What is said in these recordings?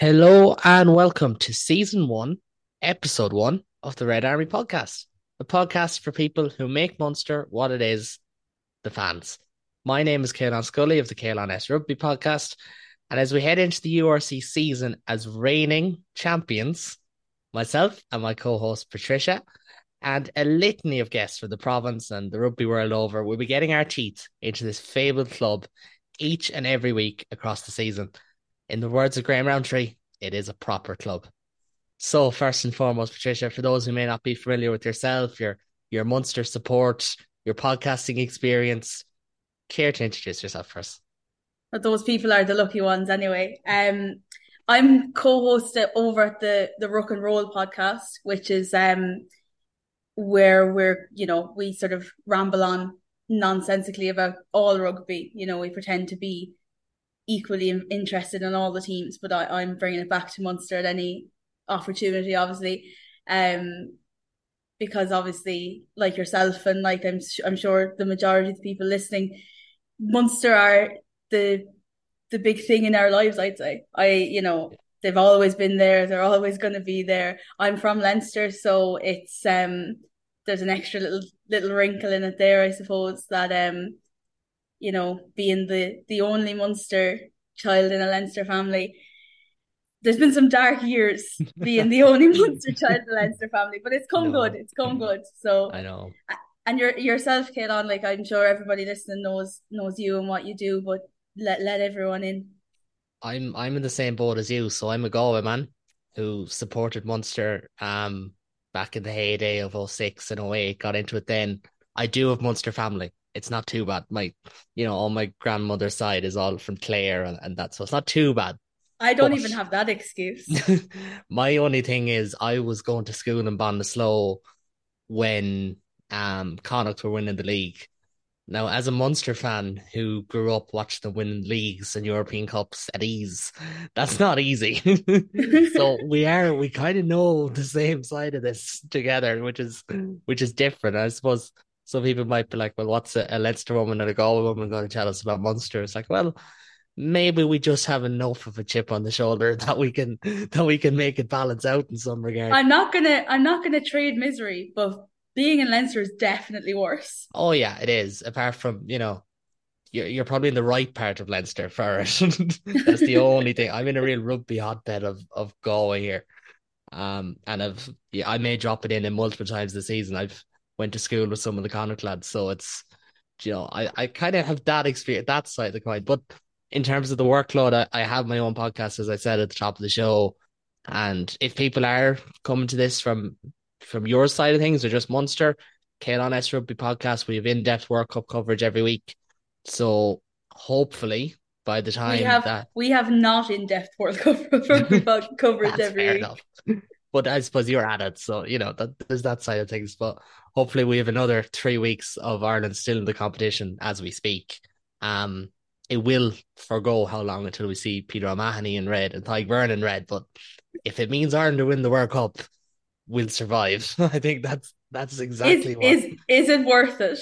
Hello and welcome to season one, episode one of the Red Army podcast, a podcast for people who make Munster what it is, the fans. My name is Caolán Scully of the Caolán S Rugby podcast. And as we head into the URC season as reigning champions, myself and my co host Patricia, and a litany of guests from the province and the rugby world over will be getting our teeth into this fabled club each and every week across the season. In the words of Graham Rowntree, it is a proper club. So first and foremost, Patricia, for those who may not be familiar with yourself, your your Munster support, your podcasting experience, care to introduce yourself first? But those people are the lucky ones anyway. Um, I'm co-host over at the the Rock and Roll podcast, which is um where we're you know we sort of ramble on nonsensically about all rugby. You know, we pretend to be equally interested in all the teams, but I, am bringing it back to Munster at any opportunity, obviously. Um, because obviously, like yourself and like I'm, I'm sure the majority of the people listening, Munster are the the big thing in our lives. I'd say I, you know, they've always been there. They're always going to be there. I'm from Leinster, so it's um there's an extra little little wrinkle in it there, I suppose that um you know, being the the only Munster child in a Leinster family. There's been some dark years being the only Munster child in a Leinster family, but it's come no. good. It's come good. So I know. And your yourself, Caolán, like I'm sure everybody listening knows knows you and what you do, but let let everyone in. I'm I'm in the same boat as you, so I'm a Galway man who supported Munster um back in the heyday of 06 and 08, got into it then. I do have Munster family it's not too bad. My, you know, all my grandmother's side is all from Clare and, and that, so it's not too bad. I don't but, even have that excuse. my only thing is, I was going to school in Ballinasloe when um Connacht were winning the league. Now, as a Munster fan who grew up watching the winning leagues and European Cups at ease, that's not easy. so we are we kind of know the same side of this together, which is which is different. I suppose some people might be like, well, what's a, a Leinster woman and a Galway woman going to tell us about Munster? It's like, well, maybe we just have enough of a chip on the shoulder that we can that we can make it balance out in some regard. I'm not gonna I'm not gonna trade misery, but being in Leinster is definitely worse. Oh yeah, it is. Apart from you know, you're you're probably in the right part of Leinster for it. That's the only thing. I'm in a real rugby hotbed of of Galway here. Um, and I've yeah, I may drop it in in multiple times this season. I've went to school with some of the Connacht lads. So it's, you know, I, I kind of have that experience, that side of the coin. But in terms of the workload, I, I have my own podcast, as I said at the top of the show. And if people are coming to this from from your side of things or just Munster, Caolán S Rugby podcast, we have in depth World Cup coverage every week. So hopefully by the time we have that we have not in depth World Cup coverage every week. But I suppose you're at it, so you know that there's that side of things. But hopefully, we have another three weeks of Ireland still in the competition as we speak. Um, it will forego how long until we see Peter O'Mahony in red and Tadhg Beirne in red. But if it means Ireland to win the World Cup, we'll survive. I think that's that's exactly is, what is is it worth it?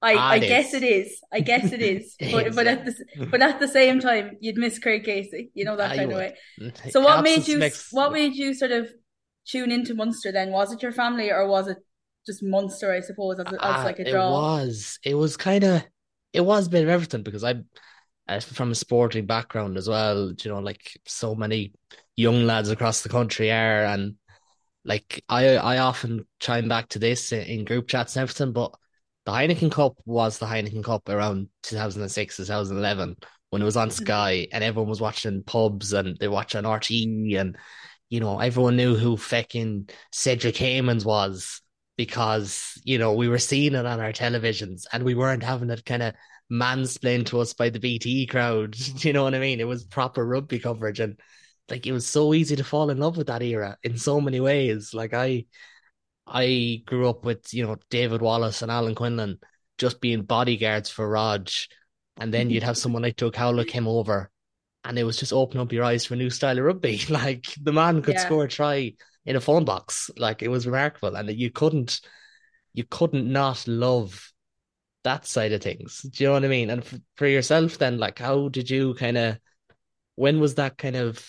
I, ah, I guess it is. I guess it is. it but is, but yeah. at the but at the same time, you'd miss Craig Casey. You know that ah, kind of way. So what made you what made you sort of tune into Munster then? Was it your family or was it just Munster, I suppose, as, as uh, like a draw? It was. It was kind of, it was a bit of everything because I'm uh, from a sporting background as well. You know, like so many young lads across the country are, and like I, I often chime back to this in group chats and everything. But the Heineken Cup was the Heineken Cup around 2006, 2011 when it was on mm-hmm. Sky and everyone was watching pubs and they watch on RTE and you know, everyone knew who fucking Cedric Heymans was because, you know, we were seeing it on our televisions and we weren't having it kind of mansplained to us by the BTE crowd. you know what I mean? It was proper rugby coverage and like it was so easy to fall in love with that era in so many ways. Like I I grew up with, you know, David Wallace and Alan Quinlan just being bodyguards for Rog. And then you'd mm-hmm. have someone like Doug Howlett came over and it was just open up your eyes to a new style of rugby. Like the man could yeah. score a try in a phone box. Like it was remarkable, and you couldn't, you couldn't not love that side of things. Do you know what I mean? And for, for yourself, then, like, how did you kind of? When was that kind of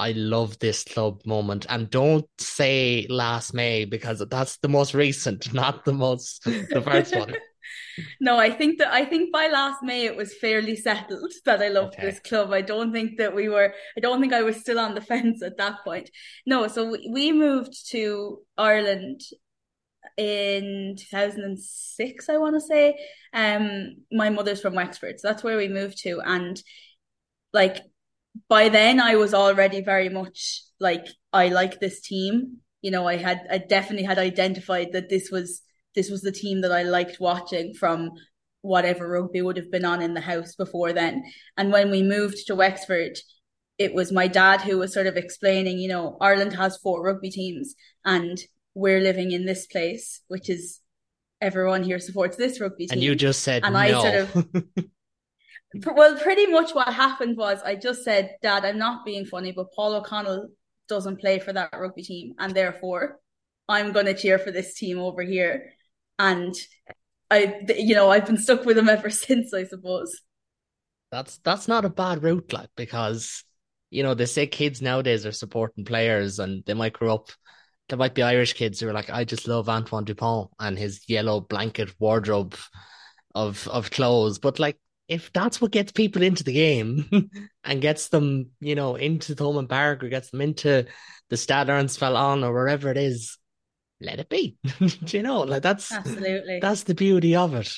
I love this club moment. And don't say last May because that's the most recent, not the most the first one. no, I think that I think by last May it was fairly settled that I loved okay. this club. I don't think that we were. I don't think I was still on the fence at that point. No, so we, we moved to Ireland in 2006 i want to say um my mother's from wexford so that's where we moved to and like by then I was already very much like I like this team. You know, I had I definitely had identified that this was this was the team that I liked watching from whatever rugby would have been on in the house before then. And when we moved to Wexford, it was my dad who was sort of explaining, you know, Ireland has four rugby teams and we're living in this place, which is everyone here supports this rugby team. And you just said and no. I sort of Well, pretty much what happened was I just said, Dad, I'm not being funny, but Paul O'Connell doesn't play for that rugby team, and therefore I'm going to cheer for this team over here. And I, you know, I've been stuck with him ever since, I suppose. That's that's not a bad route, like because you know they say kids nowadays are supporting players, and they might grow up. There might be Irish kids who are like, I just love Antoine Dupont and his yellow blanket wardrobe of of clothes, but like if that's what gets people into the game and gets them, you know, into Thomond Park or gets them into the Stade Ernest Wallon or wherever it is, let it be. Do you know, like that's absolutely that's the beauty of it.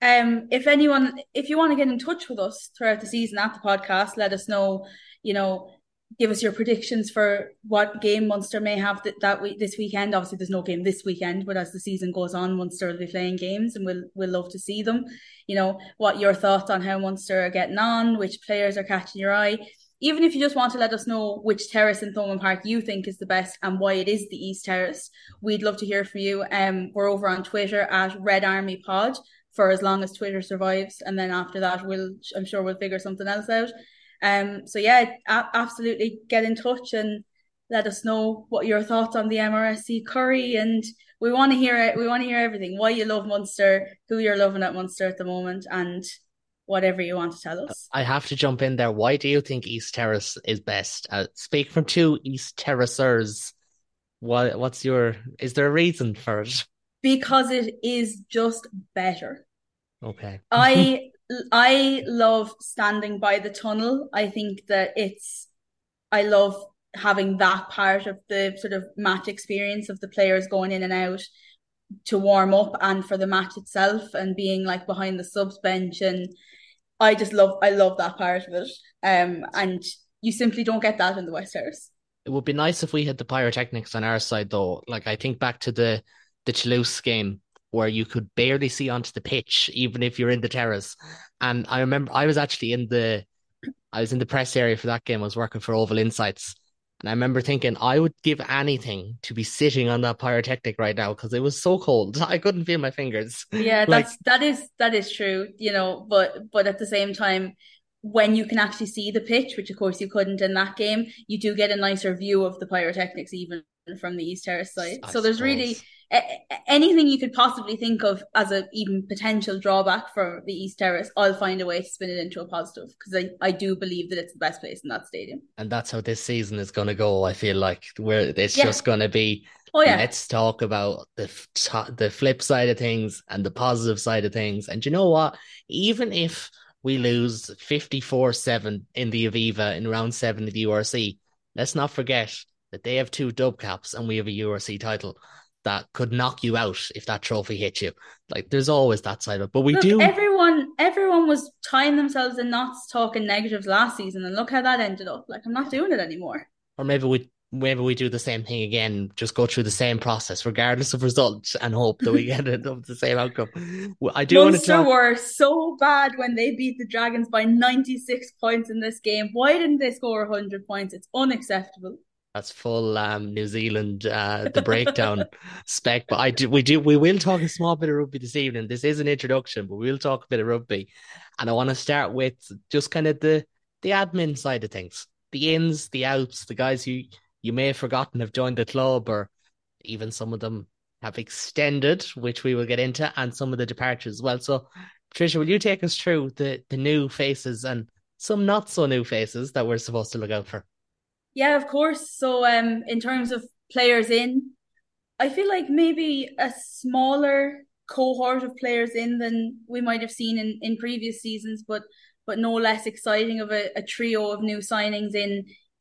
Um, if anyone, if you want to get in touch with us throughout the season at the podcast, let us know. You know, give us your predictions for what game Munster may have that, that week this weekend. Obviously, there's no game this weekend, but as the season goes on, Munster will be playing games, and we'll we'll love to see them. You know, what your thoughts on how Munster are getting on, which players are catching your eye. Even if you just want to let us know which terrace in Thomond Park you think is the best and why it is the East Terrace, we'd love to hear from you. Um, we're over on Twitter at Red Army Pod for as long as Twitter survives, and then after that, we'll I'm sure we'll figure something else out. Um, so yeah, a- absolutely get in touch and let us know what your thoughts on the MRSC curry and we want to hear it. We want to hear everything. Why you love Munster, who you're loving at Munster at the moment, and whatever you want to tell us. I have to jump in there. Why do you think East Terrace is best? Uh, speak from two East Terracers. What what's your is there a reason for it? Because it is just better. Okay. I I love standing by the tunnel. I think that it's, I love having that part of the sort of match experience of the players going in and out to warm up and for the match itself and being like behind the subs bench and I just love I love that part of it. Um and you simply don't get that in the West Terrace. It would be nice if we had the pyrotechnics on our side though. Like I think back to the the Toulouse game where you could barely see onto the pitch, even if you're in the terrace. And I remember I was actually in the I was in the press area for that game. I was working for Oval Insights. And I remember thinking I would give anything to be sitting on that pyrotechnic right now because it was so cold. I couldn't feel my fingers. Yeah, like, that's that is that is true, you know, but but at the same time, when you can actually see the pitch, which of course you couldn't in that game, you do get a nicer view of the pyrotechnics even from the East Terrace side. I so there's really anything you could possibly think of as a even potential drawback for the East Terrace, I'll find a way to spin it into a positive because I, I do believe that it's the best place in that stadium. And that's how this season is going to go. I feel like where it's yeah. just going to be. Oh yeah. Let's talk about the the flip side of things and the positive side of things. And you know what? Even if we lose 54-7 in the Aviva in round seven of the URC, let's not forget that they have two dub caps and we have a URC title that could knock you out if that trophy hit you. Like there's always that side of it. But we look, do everyone everyone was tying themselves in knots talking negatives last season and look how that ended up. Like I'm not doing it anymore. Or maybe we maybe we do the same thing again, just go through the same process regardless of results and hope that we get it of the same outcome. I do Munster want to talk... were so bad when they beat the Dragons by 96 points in this game. Why didn't they score 100 points? It's unacceptable. That's full um, New Zealand uh, the breakdown spec. But I do we do we will talk a small bit of rugby this evening. This is an introduction, but we'll talk a bit of rugby. And I want to start with just kind of the the admin side of things. The ins, the outs, the guys who you may have forgotten have joined the club, or even some of them have extended, which we will get into, and some of the departures as well. So Tricia, will you take us through the, the new faces and some not so new faces that we're supposed to look out for? Yeah, of course. So um in terms of players in, I feel like maybe a smaller cohort of players in than we might have seen in, in previous seasons, but but no less exciting of a, a trio of new signings in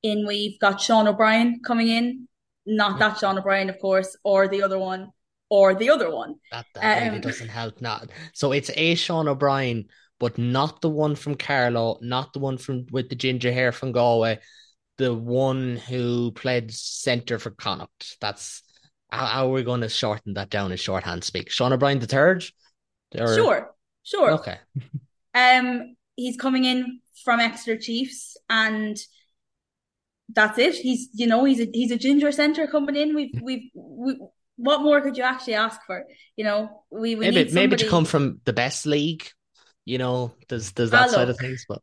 in we've got Sean O'Brien coming in, not that Sean O'Brien, of course, or the other one, or the other one. That that really Um, doesn't help. Not so it's a Sean O'Brien, but not the one from Carlow, not the one from with the ginger hair from Galway, the one who played centre for Connacht. That's how, how are we going to shorten that down in shorthand speak? Sean O'Brien the third? Or sure, sure. okay. Um, he's coming in from Exeter Chiefs, and that's it. He's you know he's a he's a ginger centre coming in. We've we've we, what more could you actually ask for? You know, we we Maybe need maybe to come from the best league, you know, there's there's Ah, that side of things, but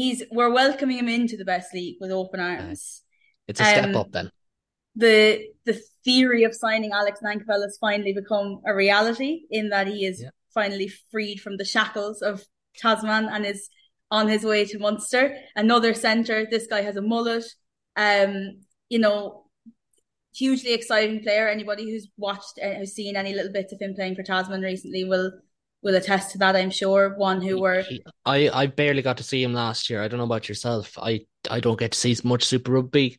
he's we're welcoming him into the best league with open arms. it's a step Um, up then. the the theory of signing Alex Nankivell has finally become a reality in that he is Yeah. finally freed from the shackles of Tasman and is on his way to Munster. Another centre. This guy has a mullet. Um, you know, hugely exciting player. Anybody who's watched uh, who's seen any little bits of him playing for Tasman recently will will attest to that. I'm sure. One who were I, I barely got to see him last year. I don't know about yourself. I, I don't get to see much Super Rugby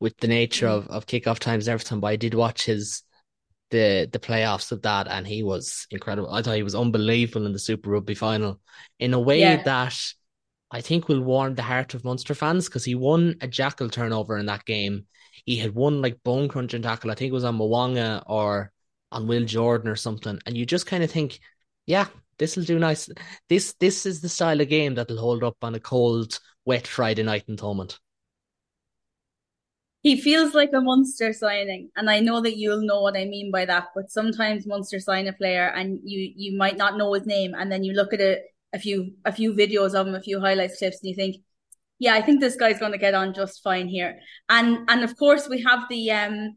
with the nature Mm. of, of kickoff times and everything, but I did watch his the the playoffs of that and he was incredible. I thought he was unbelievable in the Super Rugby final in a way yeah that I think will warm the heart of Munster fans because he won a jackal turnover in that game. He had won like bone crunching tackle. I think it was on Mo'unga or on Will Jordan or something. And you just kind of think, yeah, this will do nice. This this is the style of game that'll hold up on a cold, wet Friday night in Thomond. He feels like a monster signing, and I know that you'll know what I mean by that. But sometimes Munster sign a player, and you you might not know his name, and then you look at a, a few a few videos of him, a few highlights clips, and you think, yeah, I think this guy's going to get on just fine here. And and of course we have the um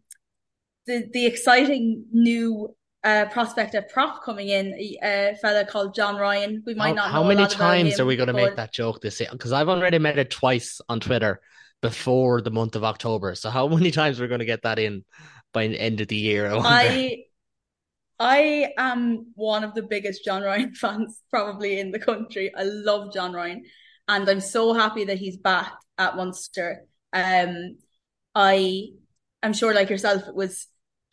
the the exciting new uh prospect at prop coming in, a fellow called John Ryan. We might How not how many times are we going to make that joke this year? Because I've already made it twice on Twitter before the month of October. So how many times are we going to get that in by the end of the year? I. I I am one of the biggest John Ryan fans probably in the country. I love John Ryan, and I'm so happy that he's back at Munster. Um, I I'm sure, like yourself, it was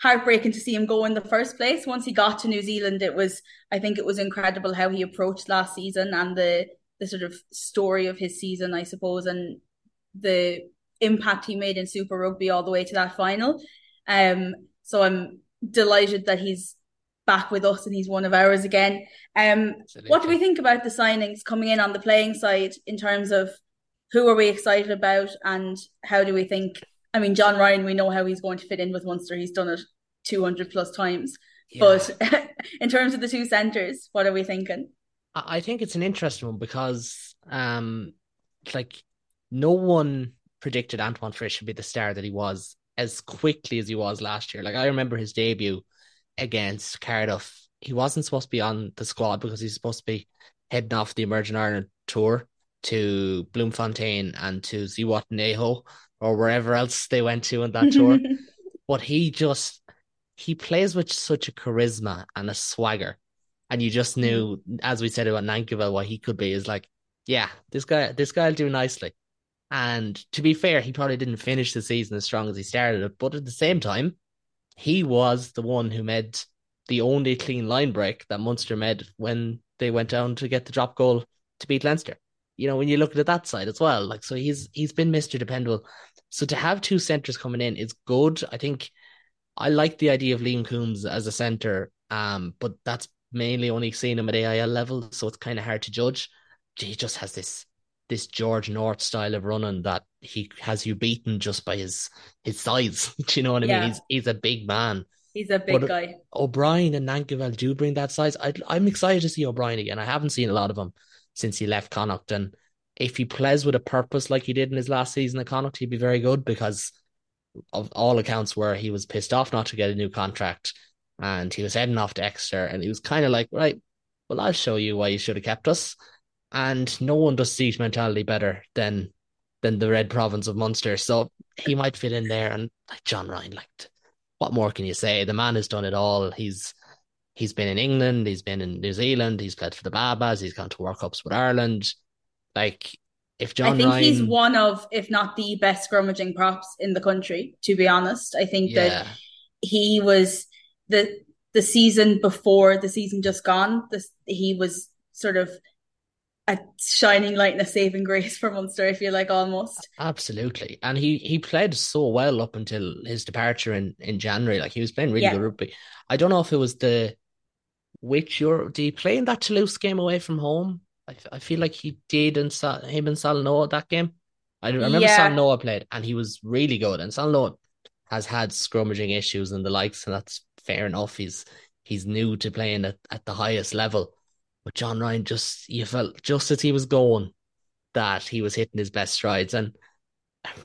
heartbreaking to see him go in the first place. Once he got to New Zealand, it was I think it was incredible how he approached last season and the the sort of story of his season, I suppose, and the impact he made in Super Rugby all the way to that final. Um, so I'm delighted that he's back with us and he's one of ours again. Um, what do we think about the signings coming in on the playing side in terms of who are we excited about and how do we think? I mean, John Ryan, we know how he's going to fit in with Munster. He's done it 200 plus times. Yeah. But in terms of the two centres, what are we thinking? I think it's an interesting one because um like no one predicted Antoine Frisch would be the star that he was as quickly as he was last year. Like I remember his debut against Cardiff. He wasn't supposed to be on the squad because he's supposed to be heading off the Emerging Ireland tour to Bloemfontein and to Zihuatanejo or wherever else they went to on that tour. But he just he plays with such a charisma and a swagger. And you just mm-hmm. knew, as we said about Nankivell, what he could be is like, yeah, this guy this guy'll do nicely. And to be fair, he probably didn't finish the season as strong as he started it, but at the same time, he was the one who made the only clean line break that Munster made when they went down to get the drop goal to beat Leinster. You know, when you look at that side as well, like so he's he's been Mr. Dependable. So to have two centres coming in is good. I think I like the idea of Liam Coombes as a centre, um, but that's mainly only seen him at AIL level, so it's kind of hard to judge. He just has this this George North style of running that he has you beaten just by his his size. Do you know what I mean? He's he's a big man. He's a big But- guy. O'Brien and Nankivell do bring that size. I, I'm excited to see O'Brien again. I haven't seen a lot of him since he left Connacht, and if he plays with a purpose like he did in his last season at Connacht, he'd be very good because of all accounts where he was pissed off not to get a new contract and he was heading off to Exeter and he was kind of like, right, well, I'll show you why you should have kept us. And no one does siege mentality better than than the Red Province of Munster. So he might fit in there. And like John Ryan, like what more can you say? The man has done it all. He's he's been in England, he's been in New Zealand, he's played for the Babas, he's gone to World Cups with Ireland. Like if John I think Ryan, he's one of, if not the best scrummaging props in the country, to be honest. I think yeah. that he was the the season before the season just gone, this he was sort of a shining light and a saving grace for Munster, I feel like almost. Absolutely. And he he played so well up until his departure in, in January. Like he was playing really Yeah. good rugby. I don't know if it was the which Euro did he play in that Toulouse game away from home? I, I feel like he did in Sa- him and Salanoa that game. I remember Yeah. Salanoa played and he was really good. And Salanoa has had scrummaging issues and the likes, and that's fair enough. He's he's new to playing at, at the highest level. But John Ryan just you felt just as he was going that he was hitting his best strides. And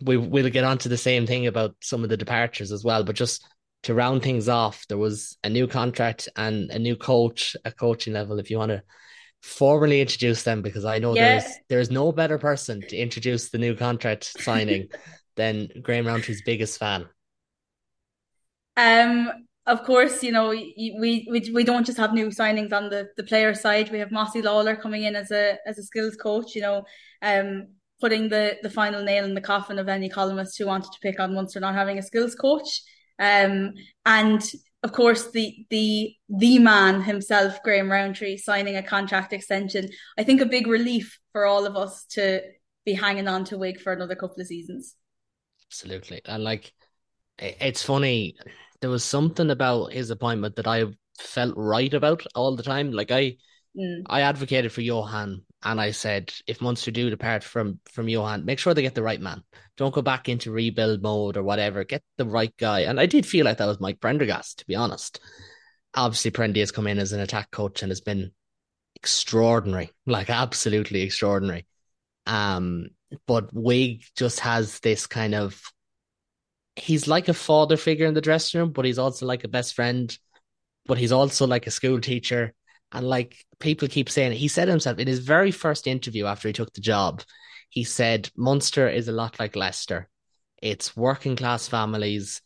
we we'll get onto the same thing about some of the departures as well. But just to round things off, there was a new contract and a new coach, a coaching level, if you want to formally introduce them, because I know Yeah. there's there's no better person to introduce the new contract signing than Graham Rowntree's biggest fan. Um, of course, you know we we we don't just have new signings on the the player side. We have Mossy Lawler coming in as a as a skills coach. You know, um, putting the the final nail in the coffin of any columnist who wanted to pick on Munster not having a skills coach. Um, and of course the the the man himself, Graham Rowntree, signing a contract extension. I think a big relief for all of us to be hanging on to Wig for another couple of seasons. Absolutely. And like it's funny, there was something about his appointment that I felt right about all the time. Like I Mm. I advocated for Johan and I said if Munster do depart from from Johan, make sure they get the right man. Don't go back into rebuild mode or whatever. Get the right guy. And I did feel like that was Mike Prendergast, to be honest. Obviously, Prendy has come in as an attack coach and has been extraordinary, like absolutely extraordinary. Um, but Wig just has this kind of he's like a father figure in the dressing room, but he's also like a best friend, but he's also like a school teacher. And like people keep saying, he said himself in his very first interview after he took the job, he said Munster is a lot like Leicester. It's working class families.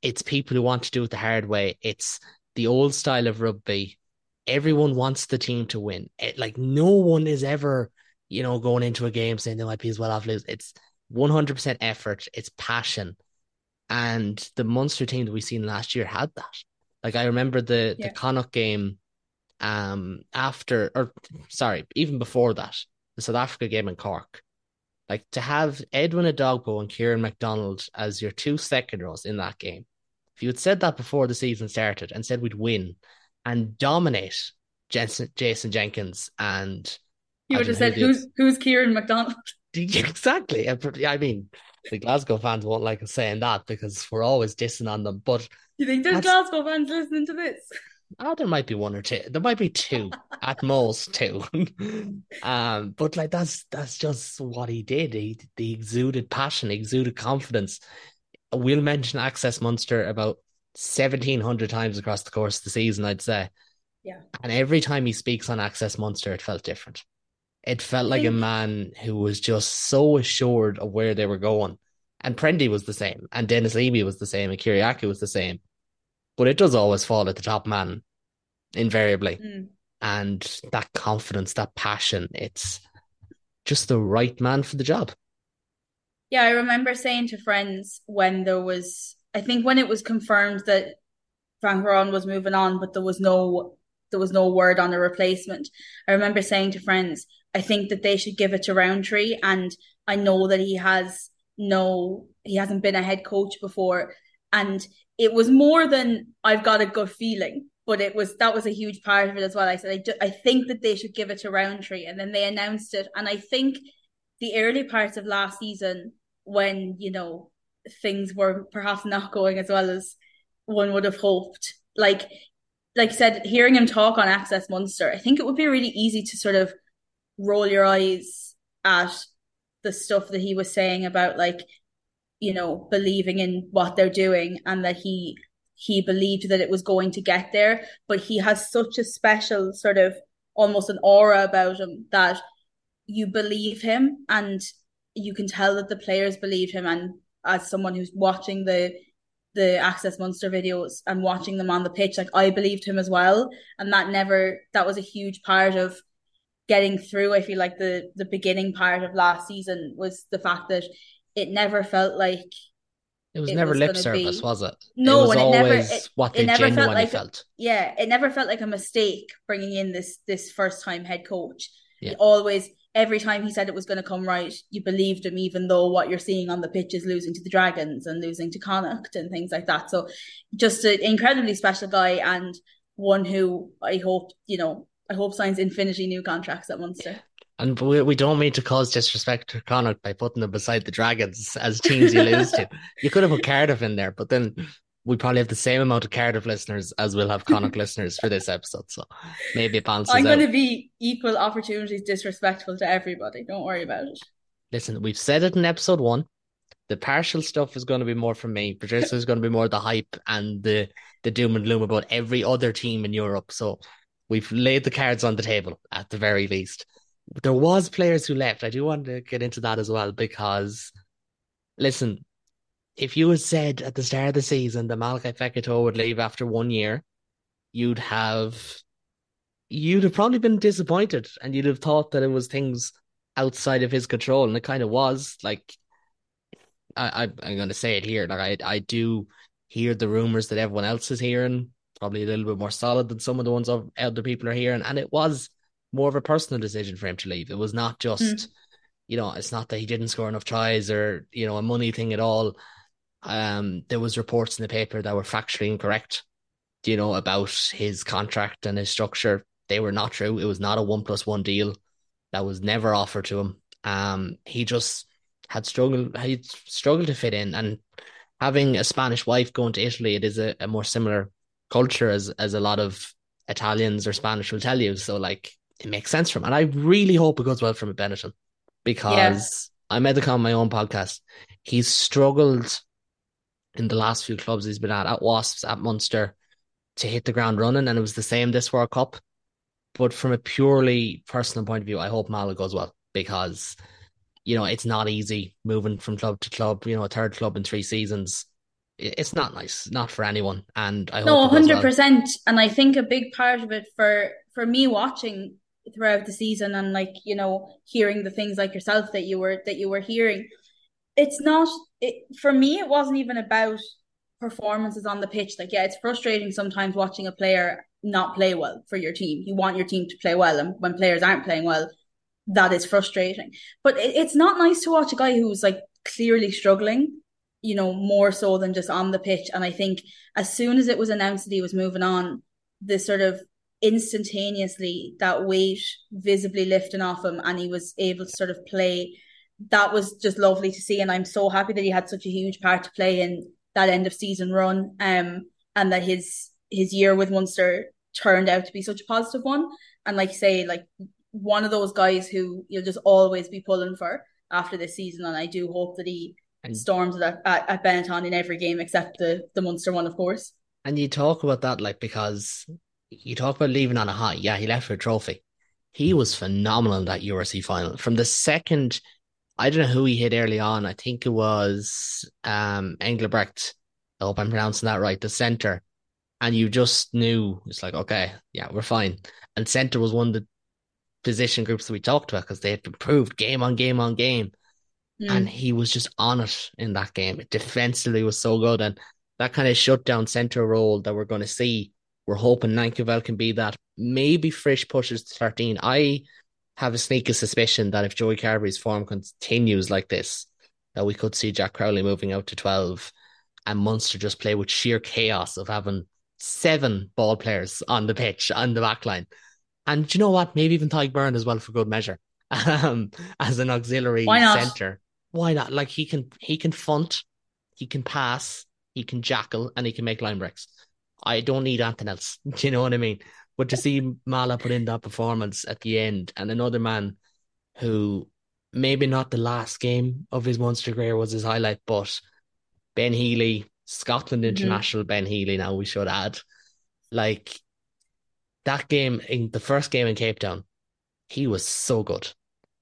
It's people who want to do it the hard way. It's the old style of rugby. Everyone wants the team to win. It, like no one is ever, you know, going into a game saying they might be as well off lose. It's 100% effort. It's passion. And the Munster team that we seen last year had that. Like I remember the Yeah. the Connacht game um after or sorry, even before that, the South Africa game in Cork. Like to have Edwin Edogbo and Kiran McDonald as your two second rows in that game. If you had said that before the season started and said we'd win and dominate Jensen, Jason Jenkins and You would have said, "Who's who's Kiran McDonald?" exactly. I I mean, the Glasgow fans won't like us saying that because we're always dissing on them. But You think there's Glasgow fans listening to this? Ah, there might be one or two. There might be two at most two. um, but like that's that's just what he did. He, he exuded passion, exuded confidence. We'll mention Access Munster about seventeen hundred times across the course of the season, I'd say. Yeah. And every time he speaks on Access Munster, it felt different. It felt like a man who was just so assured of where they were going. And Prendy was the same, and Denis Leamy was the same, and Kyriacou was the same. But it does always fall at the top man, invariably. Mm. And that confidence, that passion, it's just the right man for the job. Yeah, I remember saying to friends when there was, I think when it was confirmed that van Graan was moving on, but there was no, there was no word on a replacement. I remember saying to friends, I think that they should give it to Rowntree, and I know that he has no, he hasn't been a head coach before, and it was more than I've got a good feeling, but it was that was a huge part of it as well. I said I, ju- I think that they should give it to Rowntree, and then they announced it, and I think the early parts of last season when you know things were perhaps not going as well as one would have hoped. Like, like I said, hearing him talk on Access Munster, I think it would be really easy to sort of roll your eyes at the stuff that he was saying about like, you know, believing in what they're doing and that he he believed that it was going to get there. But he has such a special sort of almost an aura about him that you believe him and you can tell that the players believe him. And as someone who's watching the the Access Munster videos and watching them on the pitch, like I believed him as well. And that never that was a huge part of getting through. I feel like the the beginning part of last season was the fact that it never felt like it was it never was lip service, be... was it? No, it was and it never it, what they it never felt like felt. yeah, it never felt like a mistake bringing in this this first time head coach. Yeah. always every time he said it was going to come right, you believed him, even though what you're seeing on the pitch is losing to the Dragons and losing to Connacht and things like that. So, just an incredibly special guy and one who I hope you know I hope signs infinity new contracts at Munster. And we, we don't mean to cause disrespect to Connacht by putting them beside the Dragons as teams you lose to. You could have put Cardiff in there, but then we probably have the same amount of Cardiff listeners as we'll have Connacht listeners for this episode. So maybe it balances I'm going to be equal opportunities disrespectful to everybody. Don't worry about it. Listen, we've said it in episode one. The partial stuff is going to be more from me. Patricia is going to be more the hype and the the doom and gloom about every other team in Europe. So we've laid the cards on the table at the very least. There was players who left. I do want to get into that as well because, listen, if you had said at the start of the season that Malakai Fekitoa would leave after one year, you'd have you'd have probably been disappointed and you'd have thought that it was things outside of his control, and it kind of was. Like I, I am gonna say it here. Like I I do hear the rumors that everyone else is hearing, probably a little bit more solid than some of the ones of other people are hearing, and it was more of a personal decision for him to leave. It was not just. Mm. You know, it's not that he didn't score enough tries or, you know, a money thing at all um, there was reports in the paper that were factually incorrect, you know, about his contract and his structure. They were not true. It was not a one plus one deal that was never offered to him. Um, he just had struggled. He struggled to fit in, and having a Spanish wife going to Italy, it is a, a more similar culture as as a lot of Italians or Spanish will tell you. So like it makes sense for him, and I really hope it goes well for Benetton because yeah. I made the comment on my own podcast. He's struggled in the last few clubs he's been at, at Wasps, at Munster, to hit the ground running, and it was the same this World Cup. But from a purely personal point of view, I hope Mala goes well because you know it's not easy moving from club to club. You know, a third club in three seasons. It's not nice, not for anyone. And I no, hundred well. percent. And I think a big part of it for for me watching throughout the season and like you know hearing the things like yourself that you were that you were hearing. It's not it for me it wasn't even about performances on the pitch. Like yeah it's frustrating sometimes watching a player not play well for your team. You want your team to play well and when players aren't playing well that is frustrating. But it, it's not nice to watch a guy who's like clearly struggling you know more so than just on the pitch. And i think as soon as it was announced that he was moving on this sort of instantaneously that weight visibly lifting off him and he was able to sort of play that was just lovely to see. And I'm so happy that he had such a huge part to play in that end of season run. Um, and that his his year with Munster turned out to be such a positive one. And like say, like one of those guys who you'll just always be pulling for after this season. And I do hope that he and, storms at, at, at Benetton in every game except the the Munster one, of course. And you talk about that like because you talk about leaving on a high. Yeah, he left for a trophy. He was phenomenal in that URC final. From the second I don't know who he hit early on. I think it was um Engelbrecht. I hope I'm pronouncing that right. The center, and you just knew it's like okay, yeah, we're fine. And center was one of the position groups that we talked about because they had improved game on game on game, mm. and he was just on it in that game. It defensively was so good, and that kind of shutdown center role that we're going to see. We're hoping Nankivell can be that. Maybe Frisch pushes to 13. I have a sneaky suspicion that if Joey Carbery's form continues like this, that we could see Jack Crowley moving out to 12 and Munster just play with sheer chaos of having seven ball players on the pitch, on the back line. And you know what? Maybe even Tadhg Beirne as well for good measure. Um, as an auxiliary centre. Why not? Like he can he can front, he can pass, he can jackal, and he can make line breaks. I don't need anything else. Do you know what I mean? But to see Mala put in that performance at the end and another man who maybe not the last game of his Munster career was his highlight, but Ben Healy, Scotland mm-hmm. international mm-hmm. Ben Healy, now we should add. Like that game in the first game in Cape Town, he was so good.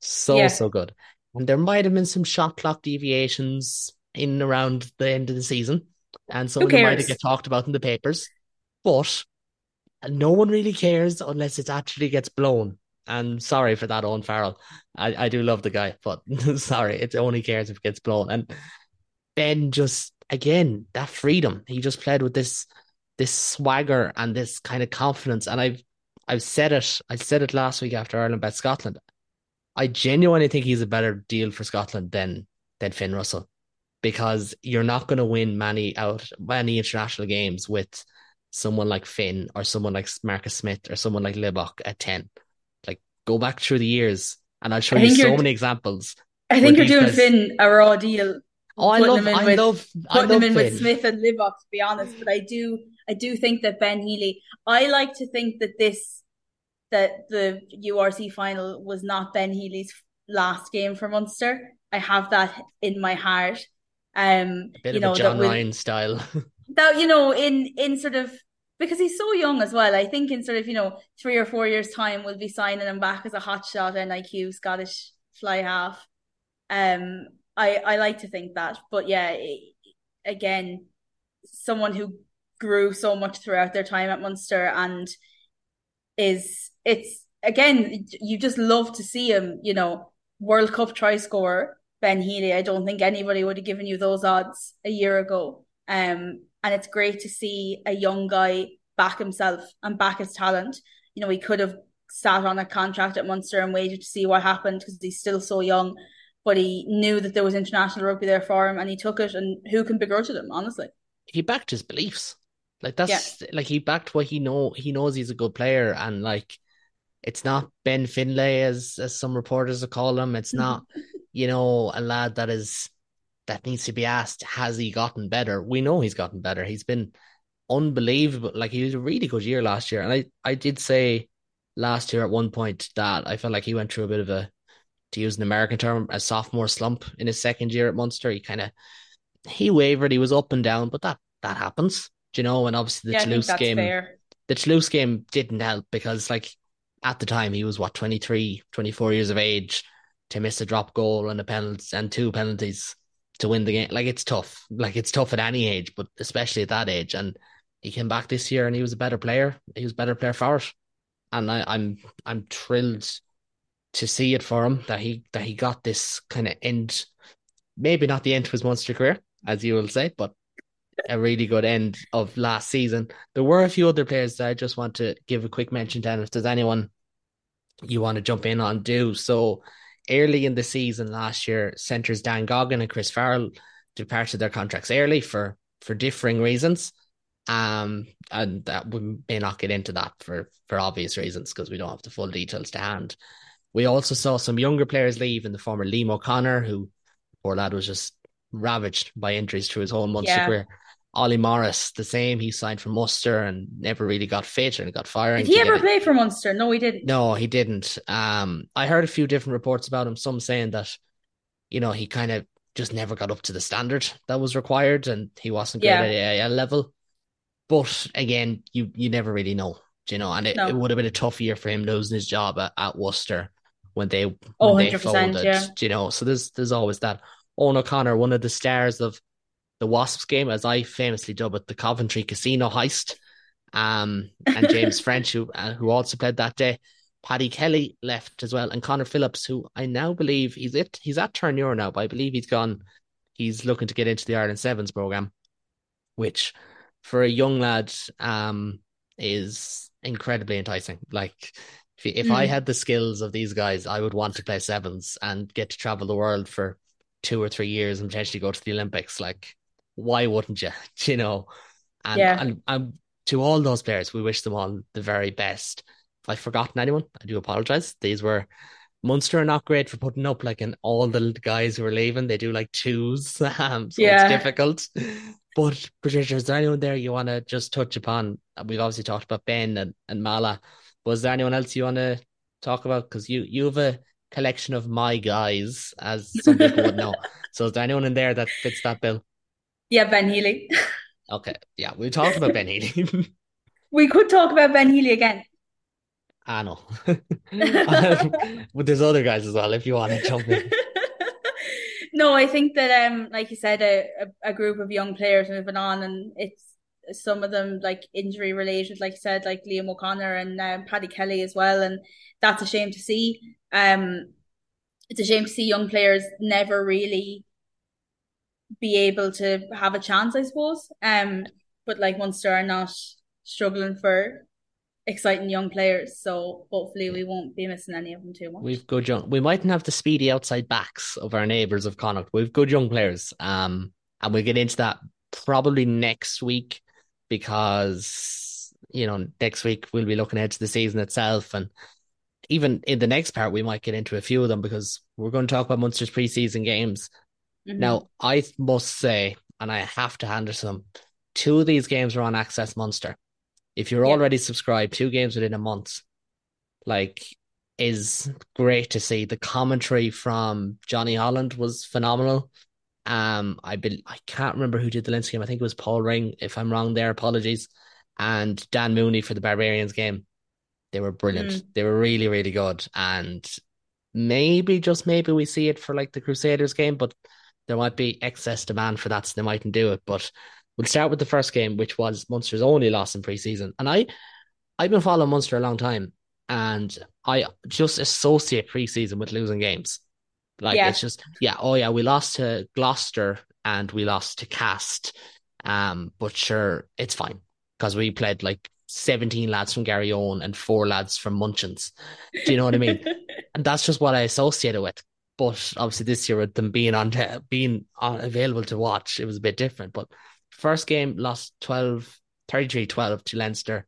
So, yeah. so good. And there might have been some shot clock deviations in around the end of the season. And of them might get talked about in the papers. But no one really cares unless it actually gets blown. And sorry for that, Owen Farrell. I, I do love the guy, but sorry, it only cares if it gets blown. And Ben just again that freedom. He just played with this this swagger and this kind of confidence. And I've I've said it. I said it last week after Ireland bet Scotland. I genuinely think he's a better deal for Scotland than than Finn Russell because you're not going to win many out many international games with someone like Finn or someone like Marcus Smith or someone like Libbok at 10. Like go back through the years and I'll show you so many examples. I think you're doing guys- Finn a raw deal, Oh, I love, I with- love, I putting love him in Finn. with Smith and Libbok, to be honest. But I do, I do think that Ben Healy. I like to think that this, that the URC final was not Ben Healy's last game for Munster. I have that in my heart. Um, A bit you of a John Ryan style. that you know in in sort of because he's so young as well. I think in sort of you know three or four years time we'll be signing him back as a hotshot NIQ Scottish fly half. Um, I I like to think that, but yeah, again, someone who grew so much throughout their time at Munster and is it's again you just love to see him. You know, World Cup try scorer Ben Healy. I don't think anybody would have given you those odds a year ago. Um, and it's great to see a young guy back himself and back his talent. You know, he could have sat on a contract at Munster and waited to see what happened because he's still so young. But he knew that there was international rugby there for him, and he took it. And who can begrudge him? Honestly, he backed his beliefs. Like that's like he backed what he know he knows he's a good player and like it's not Ben Finlay as as some reporters have called him. It's not, you know, a lad that is that needs to be asked, has he gotten better? We know he's gotten better. He's been unbelievable. Like he was a really good year last year. And I, I did say last year at one point that I felt like he went through a bit of a to use an American term, a sophomore slump in his second year at Munster. He kind of he wavered, he was up and down, but that that happens. Do you know? And obviously the yeah, Toulouse game fair. the Toulouse game didn't help because like at the time he was what 23 24 years of age to miss a drop goal and a penalty and two penalties to win the game. Like it's tough. Like it's tough at any age but especially at that age. And he came back this year and he was a better player. He was a better player for it. And I, I'm I'm thrilled to see it for him that he that he got this kind of end. Maybe not the end to his Munster career as you will say but a really good end of last season. There were a few other players that I just want to give a quick mention to, and if there's anyone you want to jump in on, do? So. Early in the season last year, centres Dan Goggin and Chris Farrell departed their contracts early for for differing reasons. Um, and that we may not get into that for for obvious reasons because we don't have the full details to hand. We also saw some younger players leave in the former Liam O'Connor, who poor lad was just ravaged by injuries through his whole Munster Yeah. career. Ollie Morris, the same. He signed for Munster and never really got fit and got firing. Did he ever play for Munster? No, he didn't. No, he didn't. Um, I heard a few different reports about him. Some saying that, you know, he kind of just never got up to the standard that was required, and he wasn't good Yeah. at AIL level. But again, you you never really know, you know. And it, No. it would have been a tough year for him losing his job at, at Worcester when they when Oh, they 100%, folded. yeah. You know, so there's there's always that. Owen O'Connor, one of the stars of the Wasps game, as I famously dub it, the Coventry Casino heist. Um, and James French, who uh, who also played that day. Paddy Kelly left as well, and Connor Phillips, who I now believe he's it. He's at Terenure now, but I believe he's gone. He's looking to get into the Ireland Sevens program, which for a young lad um is incredibly enticing. Like if if I Mm. had the skills of these guys, I would want to play sevens and get to travel the world for two or three years and potentially go to the Olympics. Like, why wouldn't you? You know, and Yeah. and, and to all those players, we wish them all the very best. If I've forgotten anyone, I do apologize. These were Munster are not great for putting up like in all the guys who are leaving. They do like twos, um, so Yeah. it's difficult. But Patricia, is there anyone there you want to just touch upon? We've obviously talked about Ben and, and Mala. Was there anyone else you want to talk about? Because you you have a collection of my guys, as some people would know. So is there anyone in there that fits that bill? Yeah, Ben Healy. Okay, yeah, we talked about Ben Healy. We could talk about Ben Healy again. I know. but there's other guys as well if you want to jump in. No, I think that um, like you said, a, a, a group of young players moving on, and it's some of them like injury related, like you said, like Liam O'Connor and um, Paddy Kelly as well, and that's a shame to see. Um, it's a shame to see young players never really be able to have a chance, I suppose. Um, but like Munster are not struggling for exciting young players, so hopefully we won't be missing any of them too much. We've good young. We mightn't have the speedy outside backs of our neighbours of Connacht. We've good young players. Um, and we'll get into that probably next week because you know next week we'll be looking ahead to the season itself and even in the next part we might get into a few of them because we're going to talk about Munster's preseason games. Mm-hmm. Now I must say, and I have to hand it to them, two of these games are on Access Munster. If you're already subscribed, two games within a month, like is great to see. The commentary from Johnny Holland was phenomenal. Um, I be, I can't remember who did the Leinster game. I think it was Paul Ring. If I'm wrong, there, apologies. And Dan Mooney for the Barbarians game. They were brilliant. Mm. They were really, really good. And maybe, just maybe, we see it for like the Crusaders game, but there might be excess demand for that, so they mightn't do it. But we'll start with the first game, which was Munster's only loss in preseason. And I, I've been following Munster a long time, and I just associate preseason with losing games. Like yeah. it's just yeah, oh yeah, we lost to Gloucester and we lost to Cast. Um, but sure, it's fine because we played like 17 lads from Garryowen and four lads from Munchins. Do you know what I mean? and that's just what I associate it with. But obviously this year with them being on being on, available to watch, it was a bit different. But first game lost 12, 33-12 to Leinster.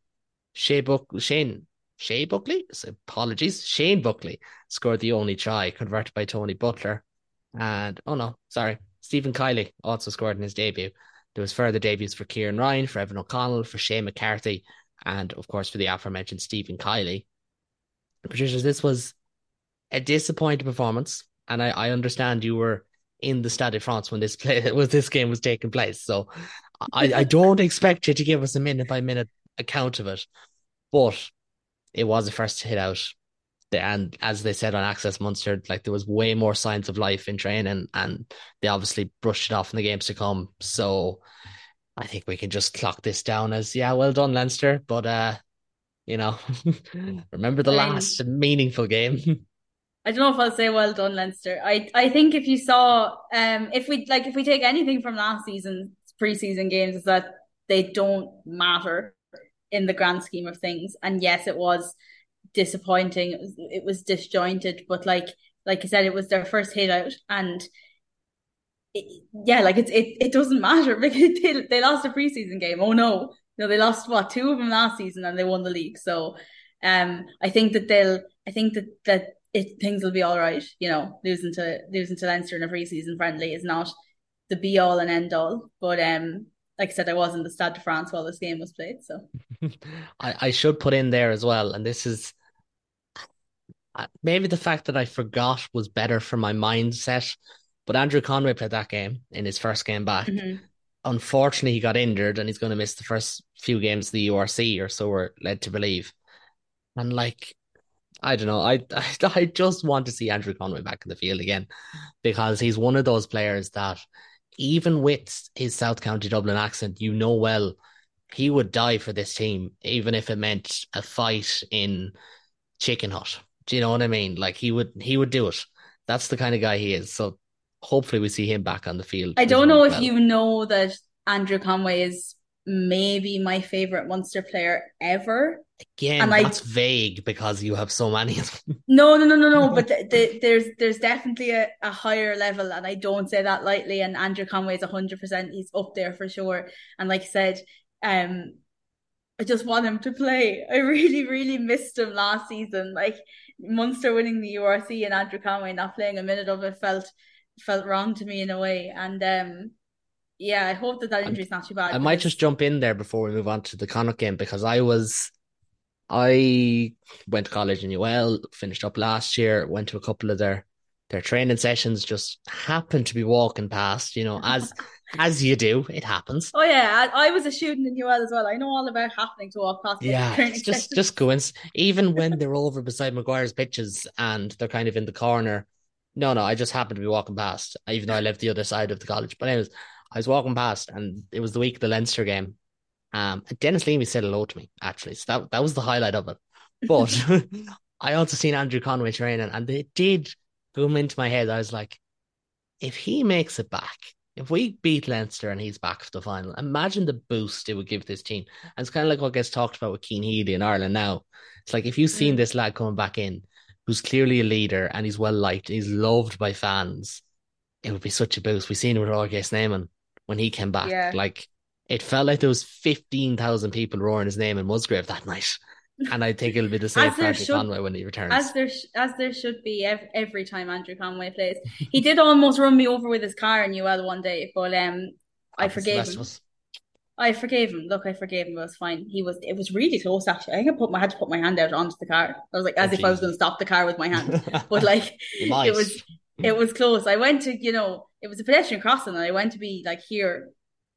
Shea Buck, Shane Shay Buckley, apologies, Shane Buckley scored the only try converted by Tony Butler. And oh no, sorry, Stephen Kiley also scored in his debut. There was further debuts for Kieran Ryan, for Evan O'Connell, for Shane McCarthy, and of course for the aforementioned Stephen Kiley. Patricia, this was a disappointing performance, and I, I understand you were in the Stade de France when this play was this game was taking place. So I, I don't expect you to give us a minute by minute account of it. But it was the first hit out. And as they said on Access Munster, like there was way more signs of life in training, and they obviously brushed it off in the games to come. So I think we can just clock this down as yeah, well done, Leinster. But uh, you know, remember the last meaningful game. I don't know if I'll say well done, Leinster. I I think if you saw, um, if we like, if we take anything from last season's preseason games, is that they don't matter in the grand scheme of things. And yes, it was disappointing. It was, it was disjointed, but like like I said, it was their first hit out, and it, yeah, like it's it it doesn't matter because they they lost a preseason game. Oh no, no, they lost what two of them last season, and they won the league. So, um, I think that they'll, I think that that it things will be all right. You know, losing to losing to Leinster in a preseason friendly is not the be all and end all, but um, like I said, I was in the Stade de France while this game was played. So I, I should put in there as well, and this is uh, maybe the fact that I forgot was better for my mindset. But Andrew Conway played that game in his first game back. Mm-hmm. Unfortunately, he got injured and he's going to miss the first few games of the URC, or so we're led to believe. And like, I don't know, I, I I just want to see Andrew Conway back in the field again because he's one of those players that even with his South County Dublin accent, you know well he would die for this team, even if it meant a fight in Chicken Hut. Do you know what I mean? Like he would he would do it. That's the kind of guy he is. So hopefully we see him back on the field. I don't know if you know that Andrew Conway is maybe my favorite Munster player ever. Again, and that's I, vague because you have so many. Of them. No, no, no, no, no. But the, the, there's there's definitely a, a higher level, and I don't say that lightly. And Andrew Conway is hundred percent. He's up there for sure. And like I said, um, I just want him to play. I really, really missed him last season. Like Munster winning the URC and Andrew Conway not playing a minute of it felt felt wrong to me in a way. And um, yeah, I hope that that injury is not too bad. I might just jump in there before we move on to the Connacht game because I was, I went to college in UL, finished up last year, went to a couple of their their training sessions. Just happened to be walking past, you know, as as you do, it happens. Oh yeah, I, I, was a student in UL as well. I know all about happening to walk past. Yeah, it's just just going. Even when they're over beside Maguire's pitches and they're kind of in the corner No, no, I just happened to be walking past, even though I lived the other side of the college. But anyways, I was walking past, and it was the week of the Leinster game. Um, Denis Leamy said hello to me actually, so that that was the highlight of it. But I also seen Andrew Conway training, and it did boom into my head. I was like, if he makes it back, if we beat Leinster and he's back for the final, imagine the boost it would give this team. And it's kind of like what gets talked about with Cian Healy in Ireland now. It's like if you've seen mm. this lad coming back in, who's clearly a leader and he's well liked, he's loved by fans, it would be such a boost. We've seen it with RK Snyman when he came back. Yeah. Like it felt like there was fifteen thousand people roaring his name in Musgrave that night. And I think it'll be the same for Andrew Conway when he returns. As there, as there should be every, every time Andrew Conway plays. He did almost run me over with his car in UL one day, but um, I forgave him. I forgave him. Look, I forgave him. It was fine. He was. It was really close. Actually, I think I put my I had to put my hand out onto the car. I was like, as oh, if geez. I was going to stop the car with my hand. but like, it was. It was close. I went to, you know, it was a pedestrian crossing, and I went to be like here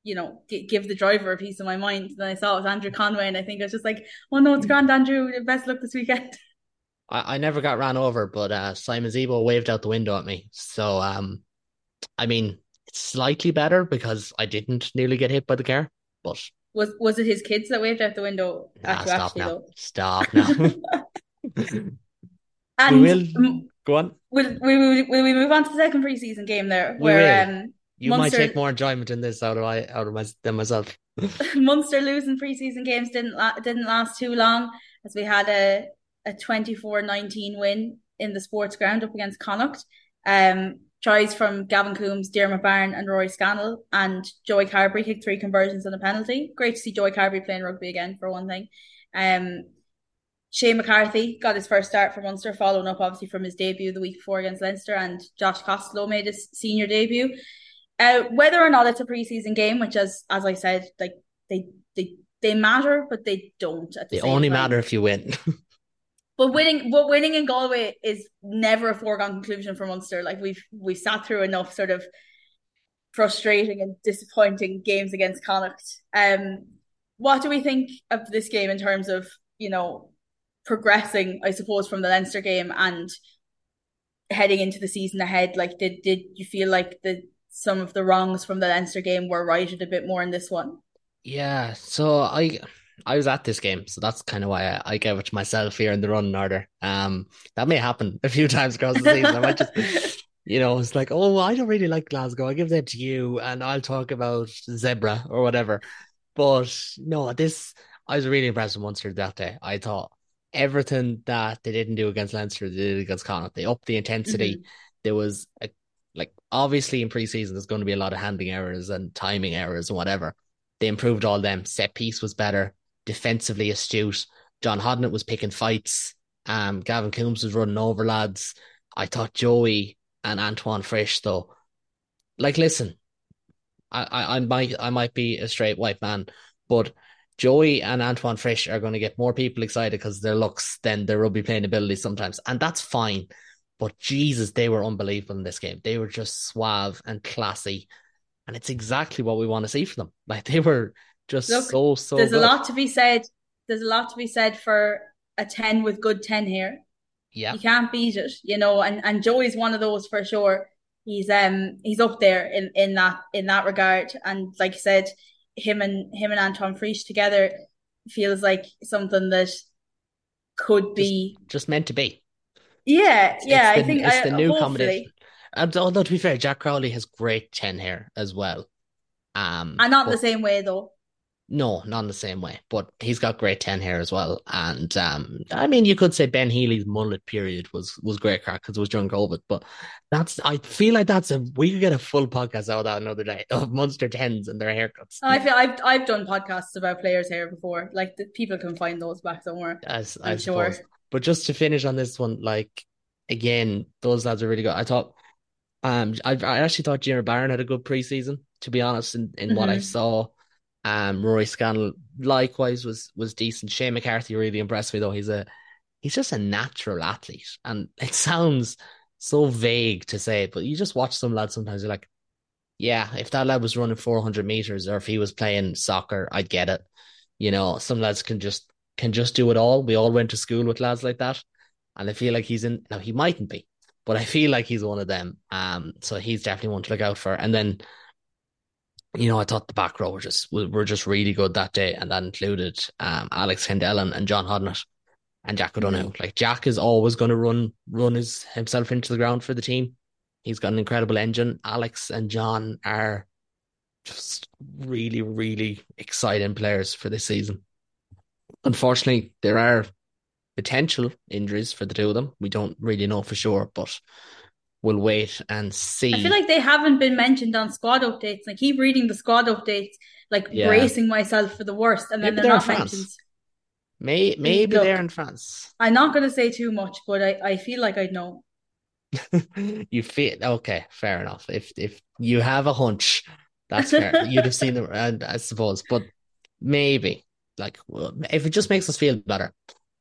you know, g- give the driver a piece of my mind. Then I saw it was Andrew Conway, and I think I was just like, oh no, it's grand, Andrew. Best luck this weekend. I, I never got ran over, but uh, Simon Zebo waved out the window at me. So, um, I mean, it's slightly better because I didn't nearly get hit by the car. But was was it his kids that waved out the window? Nah, stop now. Though? Stop now. and we will, go on. Will, will, will, will we move on to the second preseason game there, where um you Munster, might take more enjoyment in this out of I out of my, than myself. Munster losing preseason games didn't la- didn't last too long as we had a a 24-19 win in the sports ground up against Connacht. Um, tries from Gavin Coombes, Diarmuid Barron, and Rory Scannell, and Joey Carbery kicked three conversions and a penalty. Great to see Joey Carbery playing rugby again for one thing. Um, Shane McCarthy got his first start for Munster, following up obviously from his debut the week before against Leinster, and Josh Costello made his senior debut. Uh, whether or not it's a preseason game, which as as I said, like they they they matter, but they don't. The they only time. matter if you win. but winning, but winning in Galway is never a foregone conclusion for Munster. Like we've we've sat through enough sort of frustrating and disappointing games against Connacht. Um, what do we think of this game in terms of you know progressing? I suppose from the Leinster game and heading into the season ahead. Like, did did you feel like the some of the wrongs from the Leinster game were righted a bit more in this one. Yeah, so I I was at this game, so that's kind of why I, I gave it to myself here in the running order. Um, that may happen a few times across the season. I might just, you know, it's like, oh, I don't really like Glasgow. I give that to you, and I'll talk about zebra or whatever. But no, this I was really impressed with Munster that day. I thought everything that they didn't do against Leinster, they did against Connacht. They upped the intensity. Mm-hmm. There was a like obviously in preseason there's going to be a lot of handling errors and timing errors and whatever. They improved all them. Set piece was better, defensively astute. John Hodnett was picking fights. Um, Gavin Coombes was running over lads. I thought Joey and Antoine Frisch though. Like, listen, I, I, I might I might be a straight white man, but Joey and Antoine Frisch are going to get more people excited because their looks than their rugby playing ability sometimes, and that's fine. But Jesus, they were unbelievable in this game. They were just suave and classy. And it's exactly what we want to see from them. Like they were just Look, so, so There's good. a lot to be said. There's a lot to be said for a 10 with good 10 here. Yeah. You can't beat it, you know, and, and Joey's one of those for sure. He's um he's up there in, in that in that regard. And like I said, him and him and Antoine Frisch together feels like something that could be just, just meant to be. Yeah, yeah, the, I think it's I, the new hopefully. combination. And although to be fair, Jack Crowley has great ten hair as well. Um, and not but, the same way though. No, not in the same way. But he's got great ten hair as well. And um, I mean, you could say Ben Healy's mullet period was was great crack because it was during COVID. But that's I feel like that's a we could get a full podcast out of that another day of Munster tens and their haircuts. I feel I've I've done podcasts about players' hair before. Like the, people can find those back somewhere. As I'm sure. Suppose. But just to finish on this one, like again, those lads are really good. I thought, um, I, I actually thought Diarmuid Barron had a good preseason. To be honest, in, in mm-hmm. what I mm-hmm. saw, um, Rory Scannell likewise was was decent. Shane McCarthy really impressed me though. He's a he's just a natural athlete, and it sounds so vague to say, but you just watch some lads sometimes. You're like, yeah, if that lad was running 400 meters or if he was playing soccer, I'd get it. You know, some lads can just can just do it all. We all went to school with lads like that. And I feel like he's in now he mightn't be, but I feel like he's one of them. Um, so he's definitely one to look out for. And then, you know, I thought the back row were just were just really good that day, and that included um Alex Kendall and, John Hodnett and Jack O'Donoghue. Like Jack is always going to run run his himself into the ground for the team. He's got an incredible engine. Alex and John are just really, really exciting players for this season. Unfortunately, there are potential injuries for the two of them. We don't really know for sure, but we'll wait and see. I feel like they haven't been mentioned on squad updates. I keep reading the squad updates, like yeah. bracing myself for the worst, and then maybe they're, they're not mentioned. May, maybe Look, they're in France. I'm not going to say too much, but I, I feel like I'd know. you feel okay, fair enough. If if you have a hunch, that's fair. You'd have seen them, I suppose. But maybe, like, if it just makes us feel better,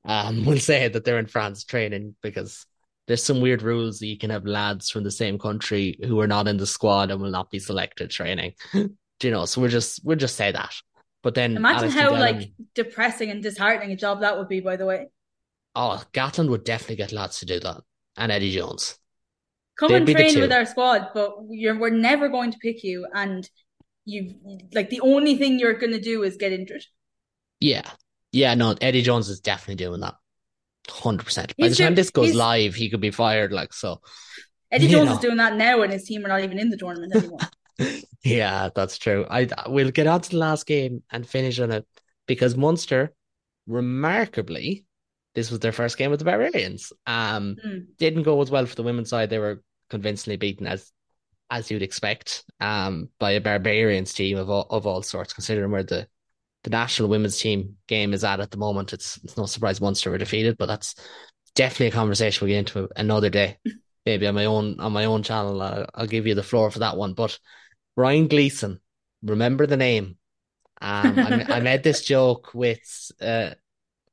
um, we'll say that they're in France training because there's some weird rules that you can have lads from the same country who are not in the squad and will not be selected training. Do you know? So we'll just we'll just say that. But then imagine Alex how like depressing and disheartening a job that would be. By the way. Oh, Gatland would definitely get lads to do that, and Eddie Jones. Come They'd and train with our squad, but you're we're never going to pick you, and you like the only thing you're going to do is get injured. Yeah, yeah, no, Eddie Jones is definitely doing that. Hundred percent. By the time this goes live, he could be fired. Like so. Eddie Jones know. is doing that now, and his team are not even in the tournament anymore. yeah, that's true. I we'll get on to the last game and finish on it because Munster, remarkably, this was their first game with the Barbarians. Um, mm. didn't go as well for the women's side. They were convincingly beaten as as you'd expect um by a Barbarians team of all, of all sorts, considering where the the national women's team game is at at the moment. It's it's no surprise Munster were defeated, but that's definitely a conversation we get into another day. Maybe on my own on my own channel, I'll, I'll give you the floor for that one. But Brian Gleeson, remember the name. Um, I, I, made this joke with uh,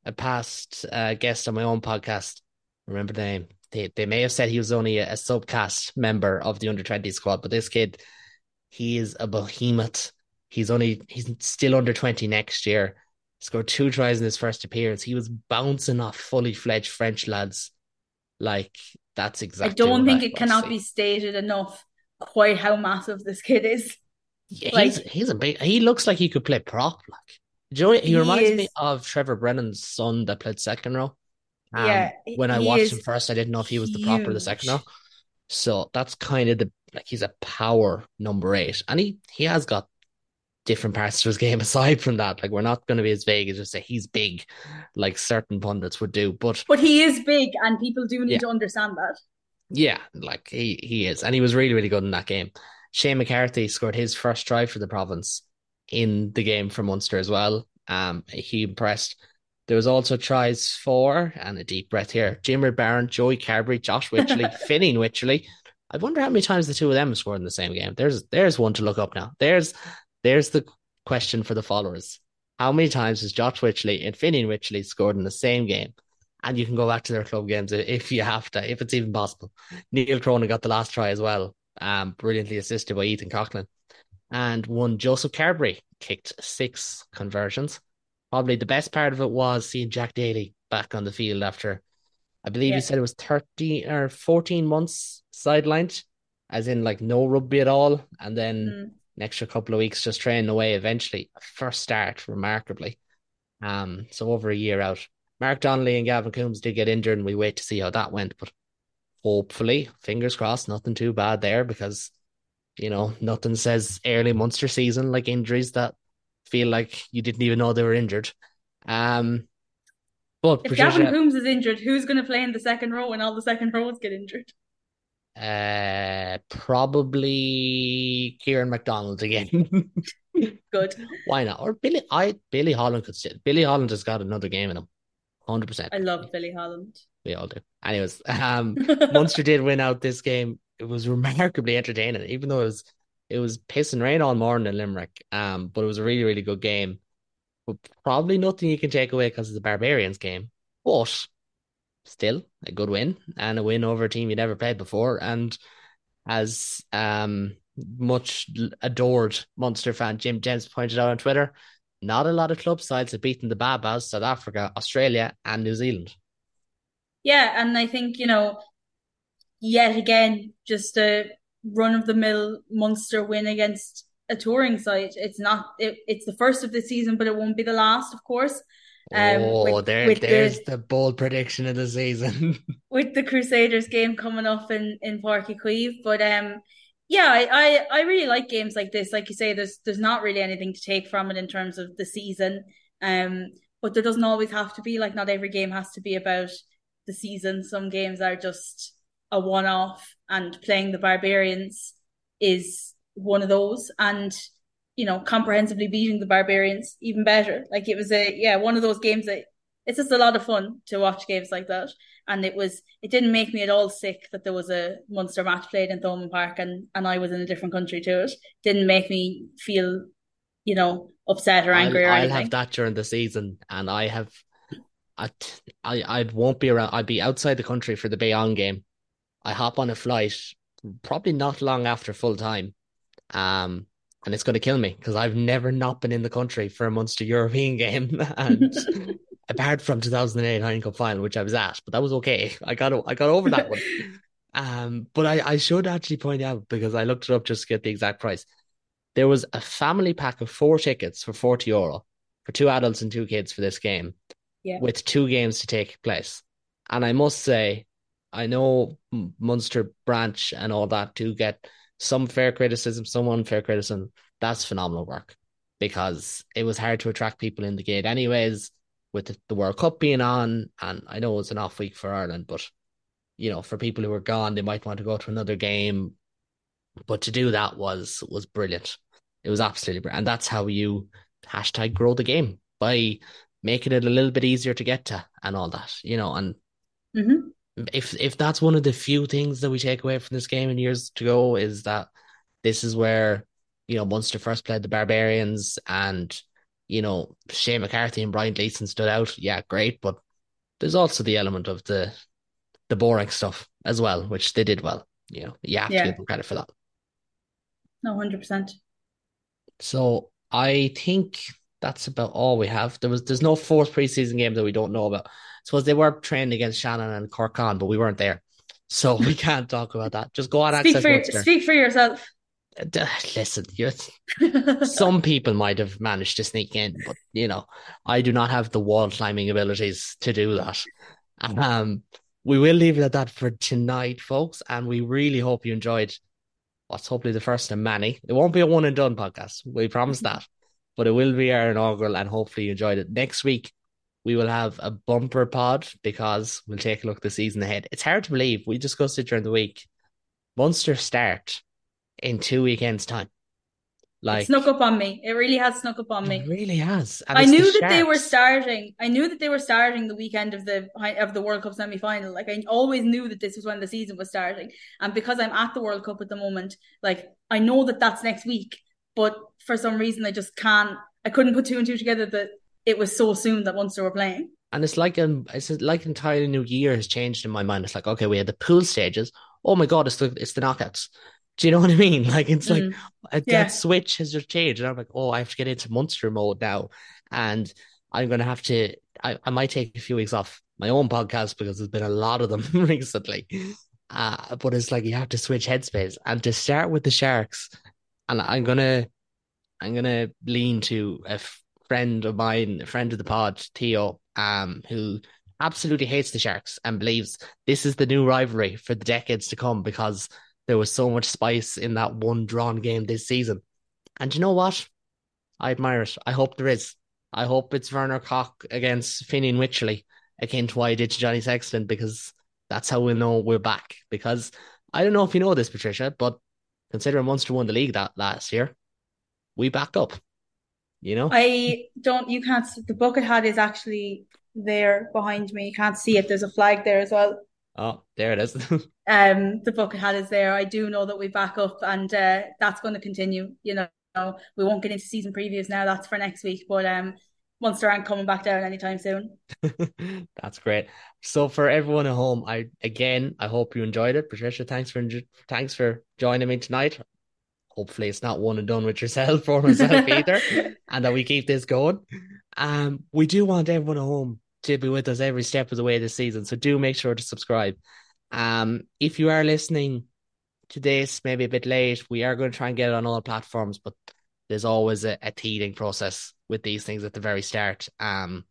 a past uh, guest on my own podcast. Remember the name? They they may have said he was only a, a subcast member of the under twenty squad, but this kid, he is a behemoth. He's only he's still under twenty next year. Scored two tries in his first appearance. He was bouncing off fully fledged French lads. Like that's exactly. I don't think I it cannot be stated enough quite how massive this kid is. Yeah, like, he's he's a big. He looks like he could play prop. Like, you know, he, he reminds is, me of Trevor Brennan's son that played second row. Um, yeah, when I watched him first, I didn't know if he was the prop or the second row. So that's kind of the like he's a power number eight, and he he has got different parts to his game aside from that. Like we're not going to be as vague as just say he's big, like certain pundits would do. But but he is big, and people do need yeah. to understand that. Yeah, like he he is, and he was really really good in that game. Shane McCarthy scored his first try for the province in the game for Munster as well. Um, he impressed. There was also tries for and a deep breath here. Jimmer Barron, Joey Carbery, Josh Wycherley, Fineen Wycherley. I wonder how many times the two of them scored in the same game. There's there's one to look up now. There's there's the question for the followers. How many times has Josh Wycherley and Fineen Wycherley scored in the same game? and you can go back to their club games if you have to, if it's even possible. Neil Cronin got the last try as well, um, brilliantly assisted by Ethan Coughlan. And one Joseph Carbery kicked six conversions. Probably the best part of it was seeing Jack Daly back on the field after, I believe yeah. he said it was 13 or 14 months sidelined, as in like no rugby at all. And then mm. An extra couple of weeks just training away eventually. First start, remarkably. Um, so over a year out. Mark Donnelly and Gavin Coombes did get injured, and we wait to see how that went. But hopefully, fingers crossed, nothing too bad there because you know nothing says early Munster season like injuries that feel like you didn't even know they were injured. Um, but if Patricia, Gavin Coombes is injured, who's going to play in the second row when all the second rows get injured? Uh, probably Kiran McDonald again. Good. Why not? Or Billy? I Billy Holland could sit. Billy Holland has got another game in him. Hundred percent. I love Billy Holland. We all do. Anyways, um, Munster did win out this game. It was remarkably entertaining, even though it was it was pissing rain all morning in Limerick. Um, but it was a really really good game. But probably nothing you can take away because of the Barbarians game. But still a good win and a win over a team you never played before. And as um much adored Munster fan Jim James pointed out on Twitter, not a lot of club sides have beaten the Baa-Baas, South Africa, Australia, and New Zealand. Yeah, and I think, you know, yet again, just a run of the mill Munster win against a touring side. It's not. It, it's the first of the season, but it won't be the last, of course. Um, oh, with, there, with there's the, the, bold prediction of the season. with the Crusaders game coming up in in Uí Chaoimh, but um, yeah, I, I, I really like games like this. Like you say, there's there's not really anything to take from it in terms of the season. Um, but there doesn't always have to be like not every game has to be about the season. Some games are just a one off, and playing the Barbarians is one of those. And you know, comprehensively beating the Barbarians even better. Like it was a yeah one of those games that it's just a lot of fun to watch games like that and it was it didn't make me at all sick that there was a Munster match played in Thomond Park and and I was in a different country to it. Didn't make me feel, you know, upset or angry I'll, or I'll have that during the season, and I have. I, I I won't be around. I'd be outside the country for the Bayonne game. I hop on a flight, probably not long after full time, um, and it's going to kill me because I've never not been in the country for a Munster European game, and apart from 2008 Heineken Cup final, which I was at, but that was okay. I got I got over that one. um, but I, I should actually point out because I looked it up just to get the exact price. There was a family pack of four tickets for 40 euro for two adults and two kids for this game, yeah. with two games to take place. And I must say, I know Munster branch and all that do get some fair criticism, some unfair criticism. That's phenomenal work because it was hard to attract people in the gate, anyways with the World Cup being on, and I know it's an off week for Ireland, but you know, for people who are gone, they might want to go to another game. But to do that was was brilliant. It was absolutely brilliant. And that's how you hashtag grow the game by making it a little bit easier to get to and all that, you know, and mm-hmm. If if that's one of the few things that we take away from this game in years to go is that this is where, you know, Munster first played the Barbarians and you know, Shane McCarthy and Brian Gleeson stood out. Yeah, great. But there's also the element of the the boring stuff as well, which they did well. You know, you have yeah. to give them credit for that. No, hundred percent. So I think that's about all we have. There was there's no fourth preseason game that we don't know about. Suppose they were trained against Shannon and Cork on, but we weren't there. So we can't talk about that. Just go on speak for, speak for yourself. Listen, some people might have managed to sneak in, but you know, I do not have the wall climbing abilities to do that. Um, we will leave it at that for tonight, folks, and we really hope you enjoyed what's hopefully the first of many. It won't be a one and done podcast, we promise that, but it will be our inaugural, and hopefully you enjoyed it. Next week, we will have a bumper pod because we'll take a look at the season ahead. It's hard to believe we discussed it during the week. Munster start in two weekends' time. Like it snuck up on me. It really has snuck up on me. It really has. And I knew the that Sharks. they were starting. I knew that they were starting the weekend of the of the World Cup semi final. Like I always knew that this was when the season was starting. And because I'm at the World Cup at the moment, like I know that that's next week. But for some reason, I just can't. I couldn't put two and two together that it was so soon that Munster were playing. And it's like an it's like entirely new year has changed in my mind. It's like okay, we had the pool stages. Oh my god, it's the it's the knockouts. Do you know what I mean? Like it's mm. like uh, yeah. that switch has just changed, and I'm like, oh, I have to get into Munster mode now, and I'm gonna have to. I, I might take a few weeks off my own podcast because there's been a lot of them recently. Uh, but it's like you have to switch headspace, and to start with the Sharks, and I'm gonna, I'm gonna lean to a friend of mine, a friend of the pod, Theo, um, who absolutely hates the Sharks and believes this is the new rivalry for the decades to come because there was so much spice in that one drawn game this season. And you know what? I admire it. I hope there is. I hope it's Werner Kok against Fineen Wycherley, akin to what I did to Johnny Sexton, because that's how we'll know we're back. Because I don't know if you know this, Patricia, but considering Munster won the league that last year, we backed up. You know? I don't, you can't, the bucket hat is actually there behind me. You can't see it. There's a flag there as well. Oh, there it is. um, the bucket hat is there. I do know that we back up, and uh, that's going to continue. You know, we won't get into season previews now. That's for next week. But um, Munster aren't coming back down anytime soon. that's great. So for everyone at home, I again, I hope you enjoyed it. Patricia, thanks for thanks for joining me tonight. Hopefully, it's not one and done with yourself or myself either, and that we keep this going. Um, we do want everyone at home to be with us every step of the way this season. So do make sure to subscribe. Um, if you are listening to this, maybe a bit late, we are going to try and get it on all platforms, but there's always a, a teething process with these things at the very start. Um,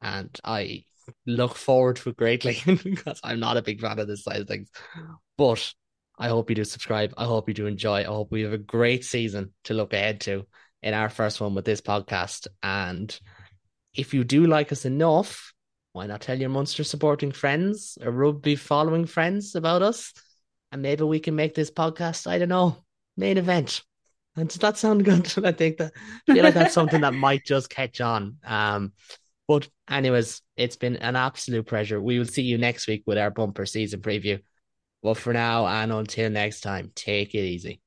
and I look forward to it greatly because I'm not a big fan of this side of things. But I hope you do subscribe. I hope you do enjoy. I hope we have a great season to look ahead to in our first one with this podcast. And if you do like us enough, why not tell your Munster supporting friends or rugby following friends about us? And maybe we can make this podcast, I don't know, main event. And does that sound good? I think that I feel like that's something that might just catch on. Um, but anyways, it's been an absolute pleasure. We will see you next week with our bumper season preview. But for now and until next time, take it easy.